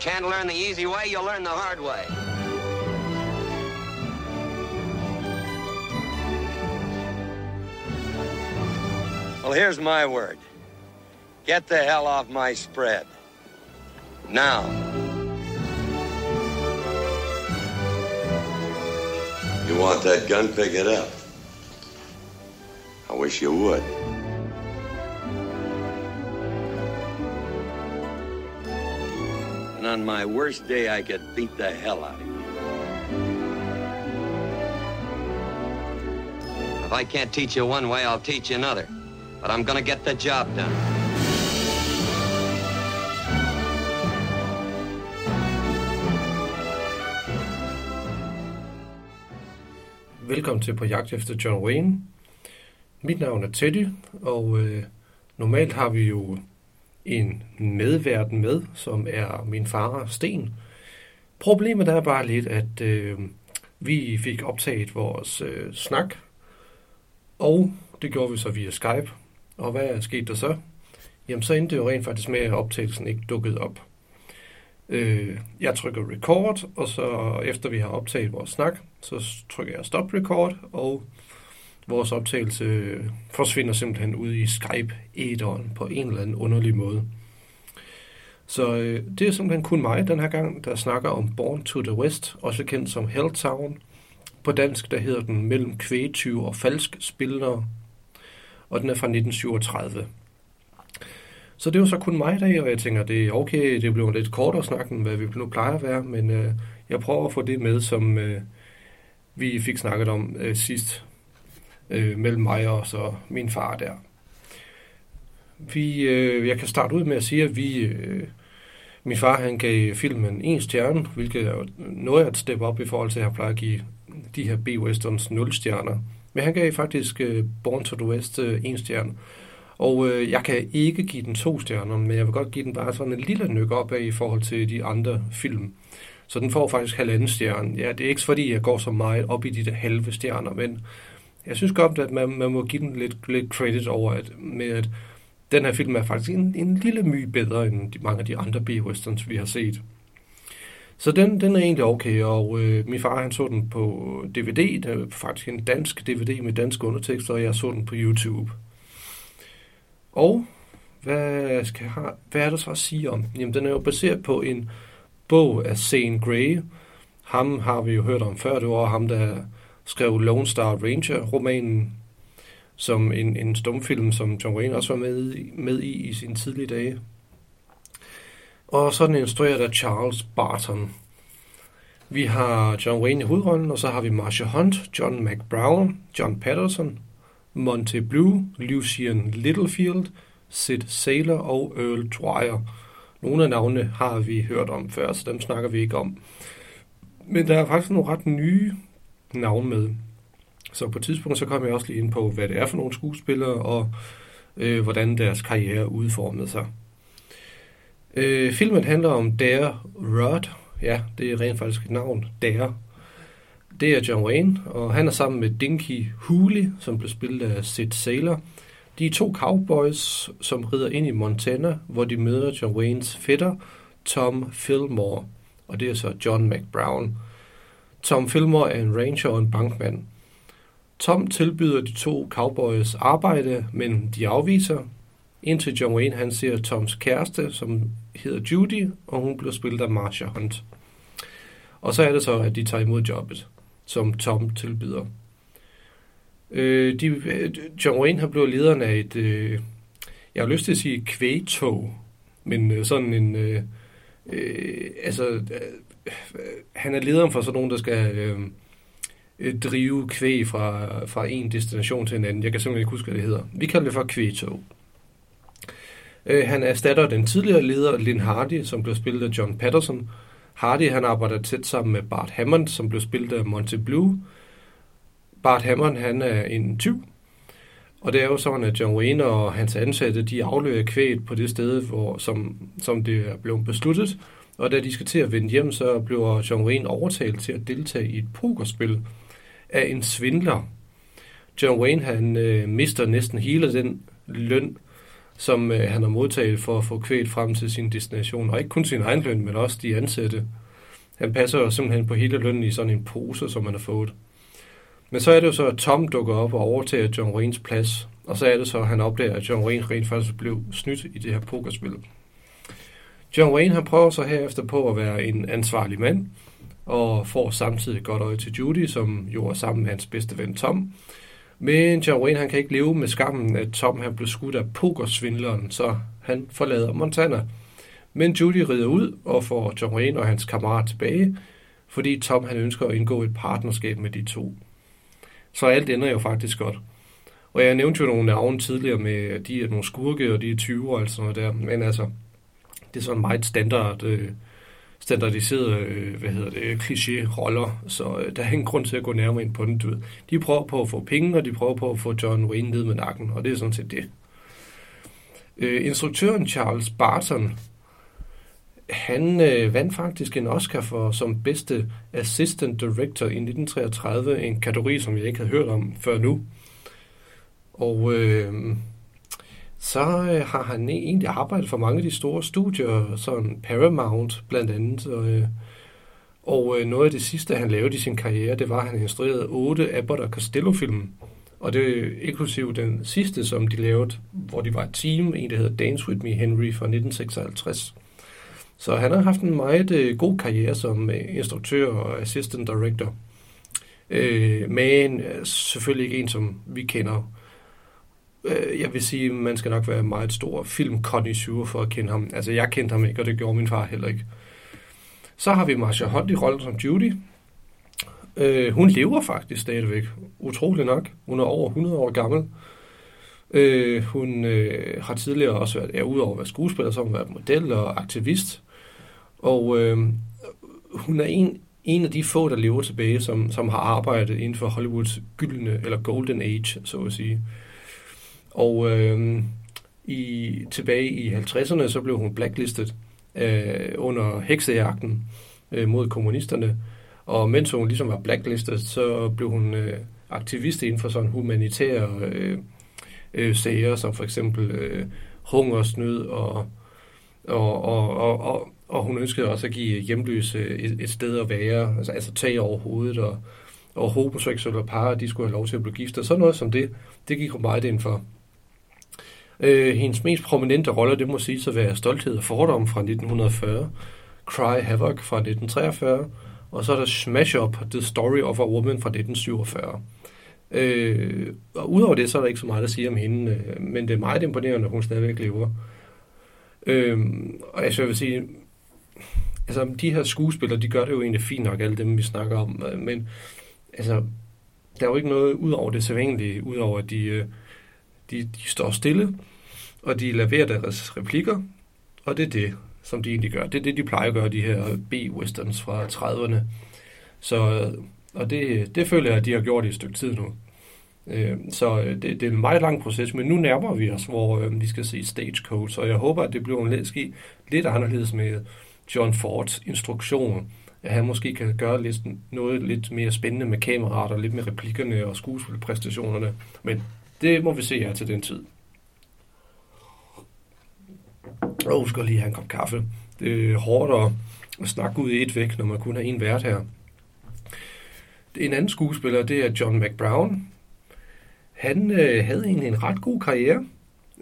can't learn the easy way, you'll learn the hard way. Well, here's my word. Get the hell off my spread. Now. You want that gun? Pick it up. I wish you would. And on my worst day, I could beat the hell out of you. If I can't teach you one way, I'll teach you another. But I'm gonna get the job done. Velkommen til på jagt efter John Wayne. Mit navn er Teddy, og øh, normalt har vi jo en medverden med, som er min far Sten. Problemet er bare lidt, at øh, vi fik optaget vores øh, snak, og det gjorde vi så via Skype. Og hvad er sket der så? Jamen så endte det jo rent faktisk med, at optagelsen ikke dukkede op. Øh, jeg trykker record, og så efter vi har optaget vores snak, så trykker jeg stop record, og vores optagelse øh, forsvinder simpelthen ud i Skype-æderen på en eller anden underlig måde. Så øh, det er simpelthen kun mig den her gang, der snakker om Born to the West, også kendt som Helltown. På dansk der hedder den Mellem kvægetyve og falsk spillere, og den er fra 1937. Så det var så kun mig i dag, og jeg tænker, det er okay, det bliver lidt kortere snak, end hvad vi nu plejer at være, men øh, jeg prøver at få det med, som øh, vi fik snakket om øh, sidst, øh, mellem mig og så min far der. Vi, øh, jeg kan starte ud med at sige, at vi, øh, min far han gav filmen en stjerne, hvilket er noget at steppe op i forhold til, at jeg plejer at give de her B-westerns 0 stjerner. Men han gav faktisk øh, Born to the West øh, en stjerne. Og øh, jeg kan ikke give den to stjerner, men jeg vil godt give den bare sådan en lille nyk op af i forhold til de andre film. Så den får faktisk halvanden stjerne. Ja, det er ikke fordi, jeg går så meget op i de der halve stjerner, men jeg synes godt, at man, man må give den lidt, lidt credit over, at, med at den her film er faktisk en, en lille my bedre end de, mange af de andre B-westerns, vi har set. Så den, den er egentlig okay, og øh, min far han så den på DVD, der er faktisk en dansk DVD med dansk undertekster, og jeg så den på YouTube. Og hvad, skal jeg have, hvad er der så at sige om? Jamen, den er jo baseret på en bog af Zane Grey. Ham har vi jo hørt om før, det var ham, der skrev Lone Star Ranger-romanen, som en, en stumfilm, som John Wayne også var med, med i i sine tidlige dage. Og så den instrueret af Charles Barton. Vi har John Wayne i hovedrollen, og så har vi Marsha Hunt, John McBrown, John Patterson, Monte Blue, Lucian Littlefield, Sid Saylor og Earl Dwyer. Nogle af navnene har vi hørt om før, så dem snakker vi ikke om. Men der er faktisk nogle ret nye navn med. Så på et tidspunkt så kommer jeg også lige ind på, hvad det er for nogle skuespillere, og øh, hvordan deres karriere udformede sig. Øh, filmen handler om Dare Rudd. Ja, det er rent faktisk et navn. Dare. Det er John Wayne, og han er sammen med Dinky Hooley, som blev spillet af Sid Sailor. De er to cowboys, som rider ind i Montana, hvor de møder John Waynes fætter, Tom Fillmore, og det er så John McBrown. Tom Fillmore er en ranger og en bankmand. Tom tilbyder de to cowboys arbejde, men de afviser, indtil John Wayne han ser Toms kæreste, som hedder Judy, og hun bliver spillet af Marcia Hunt. Og så er det så, at de tager imod jobbet, som Tom tilbyder. Øh, de, øh, John Wayne har blevet lederen af et, øh, jeg har lyst til at sige kvægtog, men øh, sådan en, øh, øh, altså, øh, han er lederen for sådan nogen, der skal øh, øh, drive kvæg fra, fra en destination til en anden. Jeg kan simpelthen ikke huske, hvad det hedder. Vi kalder det for kvægtog. Øh, han erstatter den tidligere leder, Lynn Hardy, som blev spillet af John Patterson. Hardy han arbejder tæt sammen med Bart Hammond, som blev spillet af Monty Blue. Bart Hammond han er en tyv, og det er jo sådan, at John Wayne og hans ansatte, de aflører kvæget på det sted, hvor, som, som det er blevet besluttet. Og da de skal til at vende hjem, så bliver John Wayne overtalt til at deltage i et pokerspil af en svindler. John Wayne han øh, mister næsten hele den løn, som øh, han har modtaget for at få kvæt frem til sin destination. Og ikke kun sin egen løn, men også de ansatte. Han passer simpelthen på hele lønnen i sådan en pose, som han har fået. Men så er det jo så, at Tom dukker op og overtager John Waynes plads. Og så er det så, at han opdager, at John Wayne rent faktisk blev snydt i det her pokerspil. John Wayne han prøver så herefter på at være en ansvarlig mand, og får samtidig godt øje til Judy, som jo er sammen med hans bedste ven Tom. Men John Wayne han kan ikke leve med skammen, at Tom han blev skudt af pokersvindleren, så han forlader Montana. Men Judy rider ud og får John Wayne og hans kammerat tilbage, fordi Tom han ønsker at indgå et partnerskab med de to. Så alt ender jo faktisk godt. Og jeg nævnte jo nogle navne tidligere med, de er nogle skurke, og de er 20 og alt sådan noget der. Men altså, det er sådan meget standard, øh, standardiseret, øh, hvad hedder det, kliché-roller, så øh, der er ingen grund til at gå nærmere ind på den. Du De prøver på at få penge, og de prøver på at få John Wayne ned med nakken, og det er sådan set det. Øh, instruktøren Charles Barton, han øh, vandt faktisk en Oscar for som bedste assistant director i 1933, en kategori, som jeg ikke havde hørt om før nu. Og øh, så øh, har han egentlig arbejdet for mange af de store studier, sådan Paramount blandt andet. Og, øh, og øh, noget af det sidste, han lavede i sin karriere, det var, at han instruerede otte Abbott og Costello-film. Og det er inklusiv den sidste, som de lavede, hvor de var et team, en der hedder Dance With Me Henry fra 1956. Så han har haft en meget øh, god karriere som øh, instruktør og assistant director. Øh, men øh, selvfølgelig ikke en, som vi kender øh, Øh, jeg vil sige, man skal nok være meget stor filmkonnoisseur for at kende ham. Altså, jeg kendte ham ikke, og det gjorde min far heller ikke. Så har vi Marsha Hunt i rollen som Judy. Øh, hun lever faktisk stadigvæk, utrolig nok. Hun er over 100 år gammel. Øh, hun øh, har tidligere også været, ja, udover at være skuespiller, så har hun været model og aktivist. Og øh, hun er en, en af de få, der lever tilbage, som, som har arbejdet inden for Hollywoods gyldne, eller golden age, så at sige. Og øh, i, tilbage i 50'erne, så blev hun blacklistet øh, under heksejagten øh, mod kommunisterne. Og mens hun ligesom var blacklistet, så blev hun øh, aktivist inden for sådan humanitære øh, øh, sager, som for eksempel øh, hungersnød, og, og, og, og, og, og hun ønskede også at give hjemløse et, et sted at være, altså, altså tag over hovedet, og, og homoseksuelle par, de skulle have lov til at blive gift, og sådan noget som det, det gik hun meget ind for. Øh, hendes mest prominente roller, det må sige at være Stolthed og Fordom fra 1940, Cry Havoc fra 1943, og så er der Smash Up, The Story of a Woman fra 1947. Øh, og udover det, så er der ikke så meget at sige om hende, øh, men det er meget imponerende, at hun stadigvæk lever. Øh, og jeg vil sige, altså de her skuespillere, de gør det jo egentlig fint nok, alle dem vi snakker om, øh, men altså, der er jo ikke noget ud over det sædvanlige, ud over at de, øh, de, de står stille, og de leverer deres replikker, og det er det, som de egentlig gør. Det er det, de plejer at gøre, de her B-westerns fra 30'erne. Så, og det, det føler jeg, at de har gjort i et stykke tid nu. Øh, så øh, det, det er en meget lang proces, men nu nærmer vi os, hvor øh, vi skal se Stagecoach, og jeg håber, at det bliver en lidt, lidt anderledes med John Fords instruktion, At han måske kan gøre lidt, noget lidt mere spændende med kameraet og lidt med replikkerne og skuespilpræstationerne. Men det må vi se her til den tid. Og skal lige have en kop kaffe. Det er hårdt at snakke ud i et væk, når man kun har en vært her. En anden skuespiller, det er John McBrown. Han øh, havde egentlig en ret god karriere.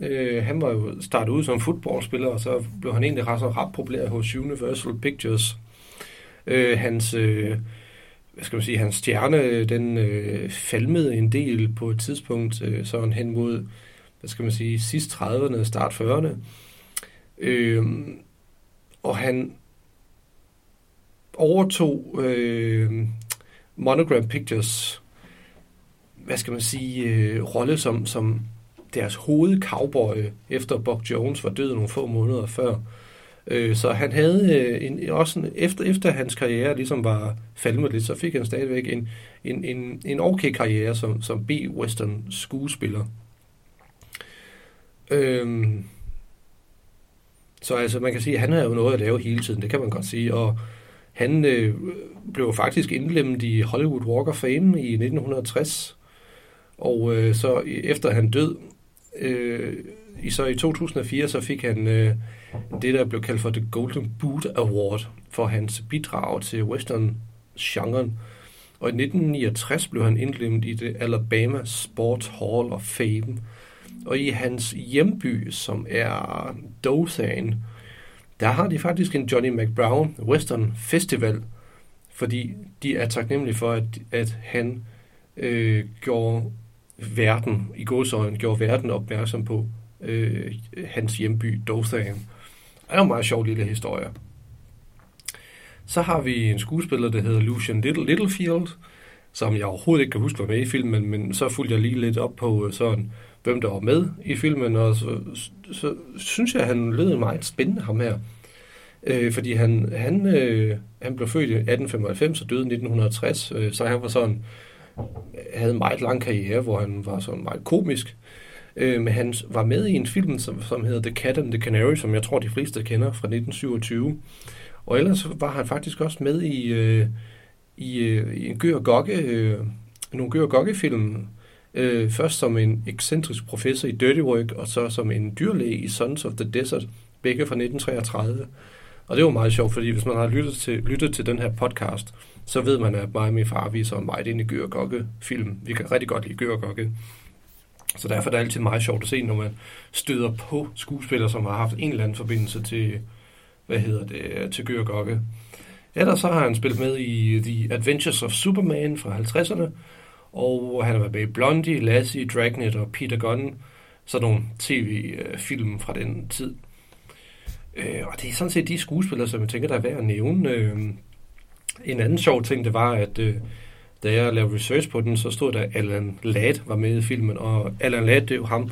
Øh, han var jo startet ud som fodboldspiller, og så blev han egentlig ret, ret populær hos Universal Pictures. Øh, hans, øh, hvad skal man sige, hans stjerne, den øh, falmede en del på et tidspunkt, øh, sådan hen mod, hvad skal man sige, sidst 30'erne, start 40'erne. Øh, og han overtog øh, Monogram Pictures, hvad skal man sige, øh, rolle som, som deres hovedcowboy, efter Buck Jones var død nogle få måneder før. Øh, så han havde øh, en, også en, efter, efter hans karriere ligesom var falmet lidt, så fik han stadigvæk en, en, en, en okay karriere som, som B-western skuespiller. Øh, så altså, man kan sige, at han havde jo noget at lave hele tiden, det kan man godt sige. Og han øh, blev faktisk indlemmet i Hollywood Walk of Fame i 1960. Og øh, så efter han død, øh, i, så i 2004 så fik han øh, det, der blev kaldt for The Golden Boot Award for hans bidrag til western-genren. Og i 1969 blev han indlemmet i det Alabama Sports Hall of Fame. Og i hans hjemby, som er Dothan, der har de faktisk en Johnny McBrown Western Festival, fordi de er taknemmelige for, at, at han øh, gjorde verden, i godsøjen, gjorde verden opmærksom på øh, hans hjemby Dothan. Det er en meget sjov lille historie. Så har vi en skuespiller, der hedder Lucian Little, Littlefield, som jeg overhovedet ikke kan huske var med i filmen, men så fulgte jeg lige lidt op på øh, sådan, hvem der var med i filmen, og så, så, så synes jeg, at han lød meget spændende, ham her. Øh, fordi han, han, øh, han blev født i 1895 og døde i 1960, øh, så han var sådan, havde en meget lang karriere, hvor han var sådan meget komisk. Øh, men han var med i en film, som, som hedder The Cat and the Canary, som jeg tror, de fleste kender fra 1927. Og ellers var han faktisk også med i, øh, i, øh, i en Gør Gokke, øh, nogle Gør Gokke-film. Øh, først som en ekscentrisk professor i Dirty Work, og så som en dyrlæge i Sons of the Desert, begge fra 1933. Og det var meget sjovt, fordi hvis man har lyttet til, lyttet til den her podcast, så ved man, at mig og min far viser meget ind i Gør Gokke film. Vi kan rigtig godt lide Gør Gokke. Så derfor er det altid meget sjovt at se, når man støder på skuespillere, som har haft en eller anden forbindelse til, hvad hedder det, til Gør Gokke. Ellers så har han spillet med i The Adventures of Superman fra 50'erne, og han har været med i Blondie, Lassie, Dragnet og Peter Gunn, sådan nogle tv-film fra den tid. Øh, og det er sådan set de skuespillere, som jeg tænker, der er værd at nævne. Øh, en anden sjov ting, det var, at øh, da jeg lavede research på den, så stod der, at Alan Ladd var med i filmen, og Alan Ladd, det er jo ham,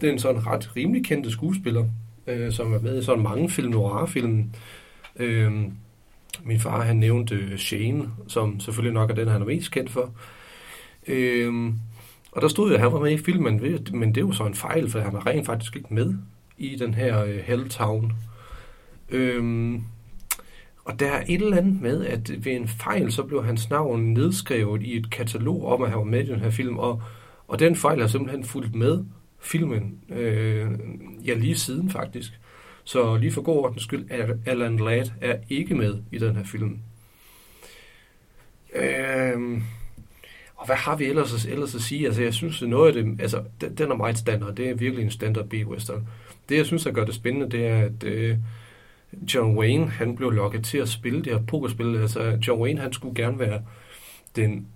det er en sådan ret rimelig kendte skuespiller, øh, som er med i sådan mange film, noir-film. Øh, min far, han nævnte øh, Shane, som selvfølgelig nok er den, han er mest kendt for. Øhm, og der stod jo, at han var med i filmen, men det er jo så en fejl, for han var rent faktisk ikke med i den her øh, Helltown. Øhm, og der er et eller andet med, at ved en fejl, så blev hans navn nedskrevet i et katalog om, at han var med i den her film, og, og den fejl har simpelthen fulgt med filmen, øh, ja lige siden faktisk. Så lige for god ordens skyld, Alan Ladd er ikke med i den her film. Øhm, og hvad har vi ellers, ellers at sige? Altså, jeg synes, at noget af det, altså, den er meget standard. Det er virkelig en standard B-western. Det, jeg synes, der gør det spændende, det er, at øh, John Wayne, han blev lokket til at spille det her pokerspil. Altså, John Wayne, han skulle gerne være den,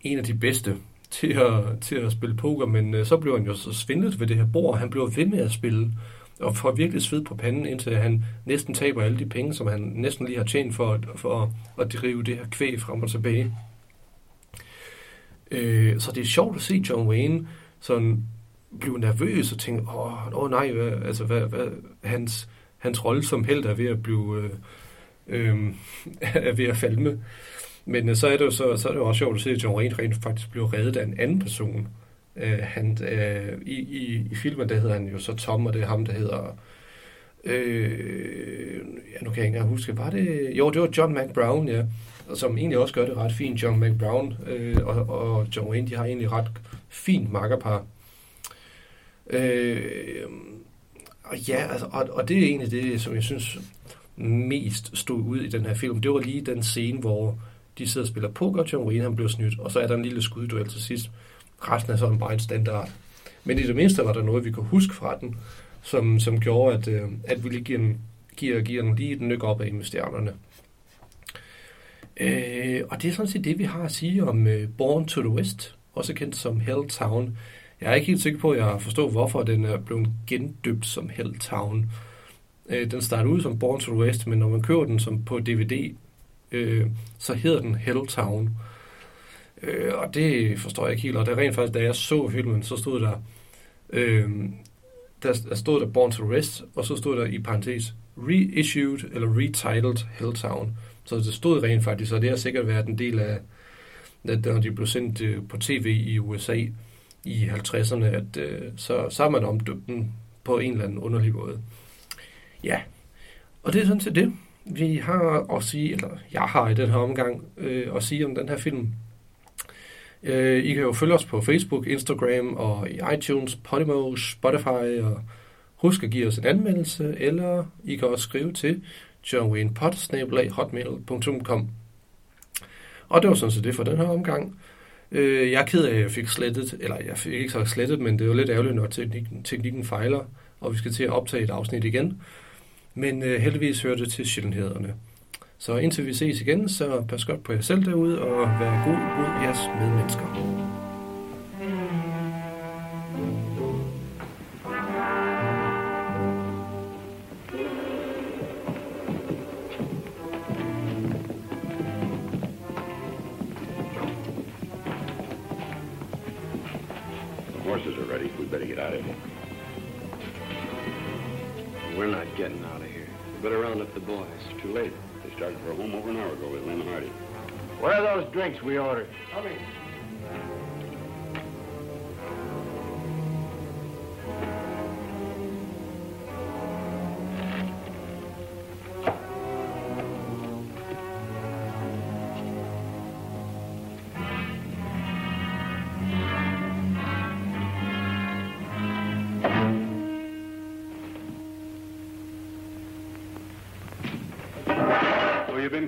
en af de bedste til at, til at spille poker, men øh, så blev han jo så svindlet ved det her bord. Han blev ved med at spille, og får virkelig sved på panden, indtil han næsten taber alle de penge, som han næsten lige har tjent for, for at, at drive det her kvæg frem og tilbage. Øh, så det er sjovt at se John Wayne sådan blive nervøs og tænke, åh, oh nej, hvad, altså, hvad, hvad, hans, hans rolle som held er ved at blive øh, øh, er ved at falme. Men øh, så er det jo så, så er det jo også sjovt at se, at John Wayne rent faktisk bliver reddet af en anden person. Øh, han, øh, i, i, I filmen, der hedder han jo så Tom, og det er ham, der hedder... Øh, ja, nu kan jeg ikke engang huske, var det... Jo, det var John McBrown, ja. Som egentlig også gør det ret fint. John McBrown øh, og, og John Wayne, de har egentlig ret fint makkerpar. Øh, og ja, altså, og, og det er egentlig det, som jeg synes mest stod ud i den her film. Det var lige den scene, hvor de sidder og spiller poker, John Wayne han bliver snydt, og så er der en lille skudduel til sidst. Resten er sådan bare en standard. Men i det mindste var der noget, vi kunne huske fra den, som, som gjorde, at, øh, at vi lige giver, den, giver, giver den lige et nyk op af med. Øh, og det er sådan set det, vi har at sige om øh, Born to the West, også kendt som Helltown. Jeg er ikke helt sikker på, at jeg forstår, hvorfor den er blevet gendøbt som Helltown. Øh, den starter ud som Born to the West, men når man kører den som på DVD, øh, så hedder den Helltown. Øh, Øh, og det forstår jeg ikke helt. Og det er rent faktisk, da jeg så filmen, så stod der, øh, der, der stod der Born to Rest, og så stod der i parentes, reissued eller retitled Helltown. Så det stod rent faktisk, og det har sikkert været en del af, at når de blev sendt øh, på tv i USA, i 50'erne, at øh, så, så har man omdøbt den på en eller anden underlig måde. Ja, og det er sådan set det, vi har at sige, eller jeg har i den her omgang øh, at sige om den her film. Øh, I kan jo følge os på Facebook, Instagram og i iTunes, Podimo, Spotify og husk at give os en anmeldelse, eller I kan også skrive til johnwaynepod.hotmail.com Og det var sådan set det for den her omgang. Øh, jeg er ked af, at jeg fik slettet, eller jeg fik ikke så slettet, men det er jo lidt ærgerligt, når teknikken, teknikken fejler, og vi skal til at optage et afsnit igen. Men øh, heldigvis hører det til sjældenhederne. Så indtil vi ses igen, så pas godt på jer selv derude, og vær god mod jeres medmennesker. The horses are ready. We better get out of here. We're not getting out of here. We better round up the boys. Too late. They started for home over an hour ago with Lynn Hardy. Where are those drinks we ordered? So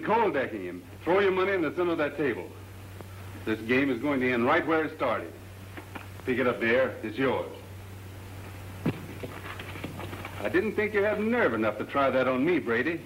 cold decking him. Throw your money in the center of that table. This game is going to end right where it started. Pick it up there. It's yours. I didn't think you had nerve enough to try that on me, Brady.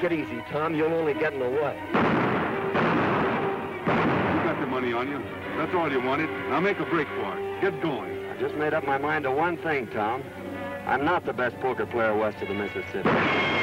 Take it easy, Tom. You'll only get in the way. You got the money on you. That's all you wanted. Now make a break for it. Get going. I just made up my mind to one thing, Tom. I'm not the best poker player west of the Mississippi.